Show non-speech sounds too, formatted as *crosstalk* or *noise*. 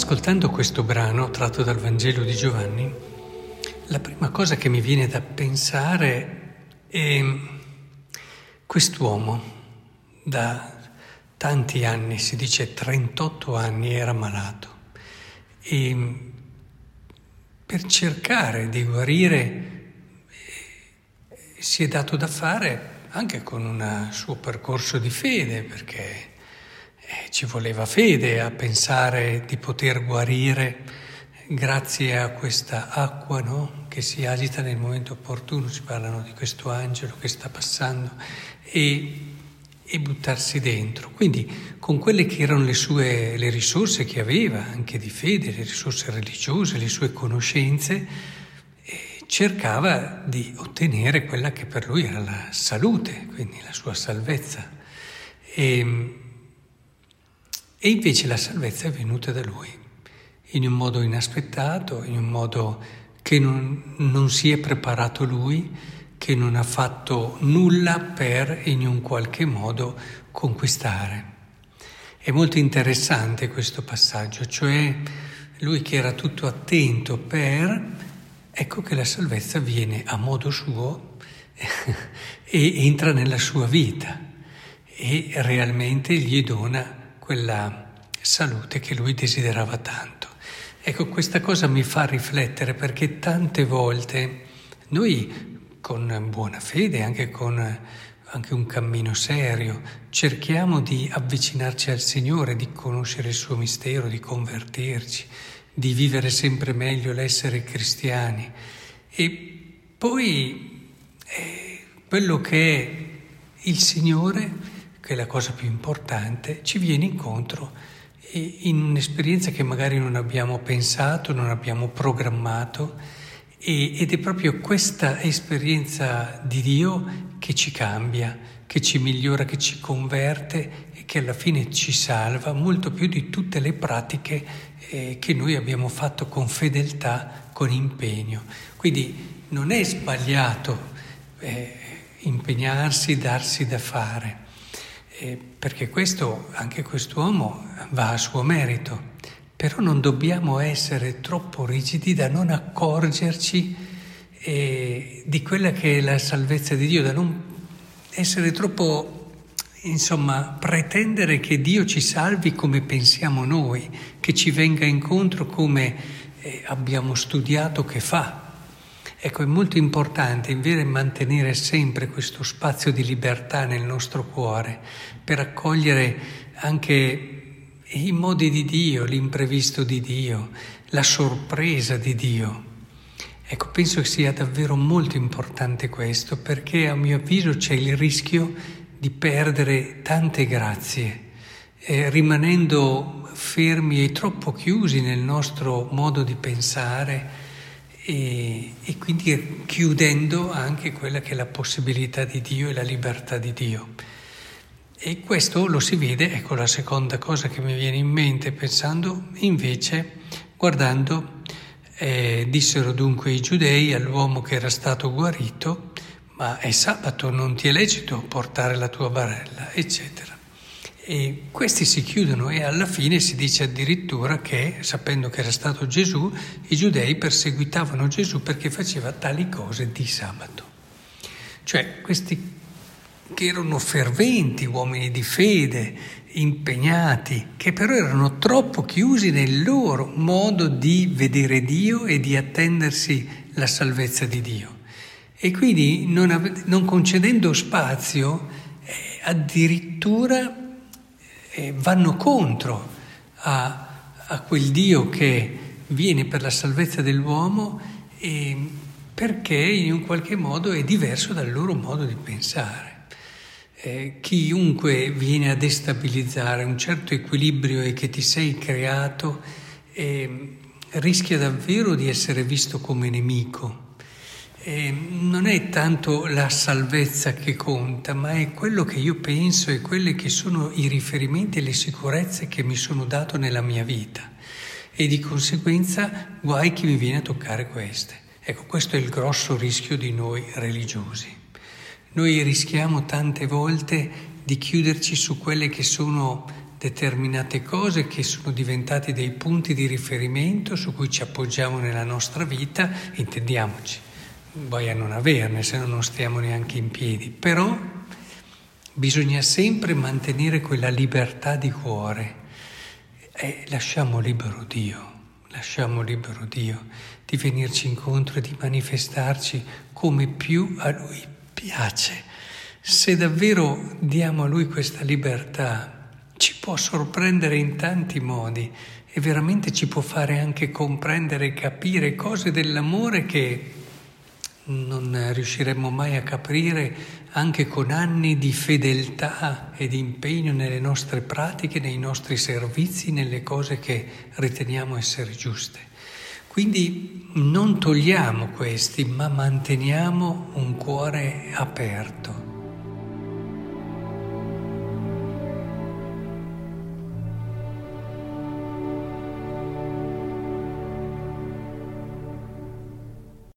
Ascoltando questo brano tratto dal Vangelo di Giovanni, la prima cosa che mi viene da pensare è quest'uomo da tanti anni, si dice 38 anni, era malato. E per cercare di guarire eh, si è dato da fare anche con un suo percorso di fede, perché ci voleva fede a pensare di poter guarire grazie a questa acqua no? che si agita nel momento opportuno, ci parlano di questo angelo che sta passando e, e buttarsi dentro. Quindi con quelle che erano le sue le risorse che aveva, anche di fede, le risorse religiose, le sue conoscenze, eh, cercava di ottenere quella che per lui era la salute, quindi la sua salvezza. E, e invece la salvezza è venuta da lui, in un modo inaspettato, in un modo che non, non si è preparato lui, che non ha fatto nulla per in un qualche modo conquistare. È molto interessante questo passaggio, cioè lui che era tutto attento per, ecco che la salvezza viene a modo suo *laughs* e entra nella sua vita e realmente gli dona quella salute che lui desiderava tanto. Ecco, questa cosa mi fa riflettere perché tante volte noi con buona fede, anche con anche un cammino serio, cerchiamo di avvicinarci al Signore, di conoscere il suo mistero, di convertirci, di vivere sempre meglio l'essere cristiani. E poi eh, quello che è il Signore che è la cosa più importante, ci viene incontro in un'esperienza che magari non abbiamo pensato, non abbiamo programmato ed è proprio questa esperienza di Dio che ci cambia, che ci migliora, che ci converte e che alla fine ci salva molto più di tutte le pratiche eh, che noi abbiamo fatto con fedeltà, con impegno. Quindi non è sbagliato eh, impegnarsi, darsi da fare eh, perché questo, anche quest'uomo va a suo merito, però non dobbiamo essere troppo rigidi da non accorgerci eh, di quella che è la salvezza di Dio, da non essere troppo, insomma, pretendere che Dio ci salvi come pensiamo noi, che ci venga incontro come eh, abbiamo studiato che fa. Ecco, è molto importante invece mantenere sempre questo spazio di libertà nel nostro cuore per accogliere anche i modi di Dio, l'imprevisto di Dio, la sorpresa di Dio. Ecco, penso che sia davvero molto importante questo perché a mio avviso c'è il rischio di perdere tante grazie, eh, rimanendo fermi e troppo chiusi nel nostro modo di pensare e, e quindi chiudendo anche quella che è la possibilità di Dio e la libertà di Dio. E questo lo si vede, ecco la seconda cosa che mi viene in mente pensando invece, guardando, eh, dissero dunque i giudei all'uomo che era stato guarito, ma è sabato, non ti è lecito portare la tua barella, eccetera. E questi si chiudono e alla fine si dice addirittura che, sapendo che era stato Gesù, i giudei perseguitavano Gesù perché faceva tali cose di sabato. Cioè questi che erano ferventi uomini di fede, impegnati, che però erano troppo chiusi nel loro modo di vedere Dio e di attendersi la salvezza di Dio. E quindi non, ave- non concedendo spazio, eh, addirittura eh, vanno contro a, a, quel Dio che viene per la salvezza dell'uomo eh, perché in un qualche modo è diverso dal loro modo di pensare. Eh, chiunque viene a destabilizzare un certo equilibrio che ti sei creato eh, rischia davvero di essere visto come nemico eh, non è tanto la salvezza che conta, ma è quello che io penso e quelli che sono i riferimenti e le sicurezze che mi sono dato nella mia vita. E di conseguenza guai chi mi viene a toccare queste. Ecco, questo è il grosso rischio di noi religiosi. Noi rischiamo tante volte di chiuderci su quelle che sono determinate cose che sono diventate dei punti di riferimento su cui ci appoggiamo nella nostra vita, intendiamoci, vuoi a non averne, se no non stiamo neanche in piedi, però bisogna sempre mantenere quella libertà di cuore e lasciamo libero Dio, lasciamo libero Dio di venirci incontro e di manifestarci come più a Lui piace. Se davvero diamo a Lui questa libertà, ci può sorprendere in tanti modi e veramente ci può fare anche comprendere e capire cose dell'amore che non riusciremmo mai a capire anche con anni di fedeltà e di impegno nelle nostre pratiche, nei nostri servizi, nelle cose che riteniamo essere giuste. Quindi non togliamo questi, ma manteniamo un cuore aperto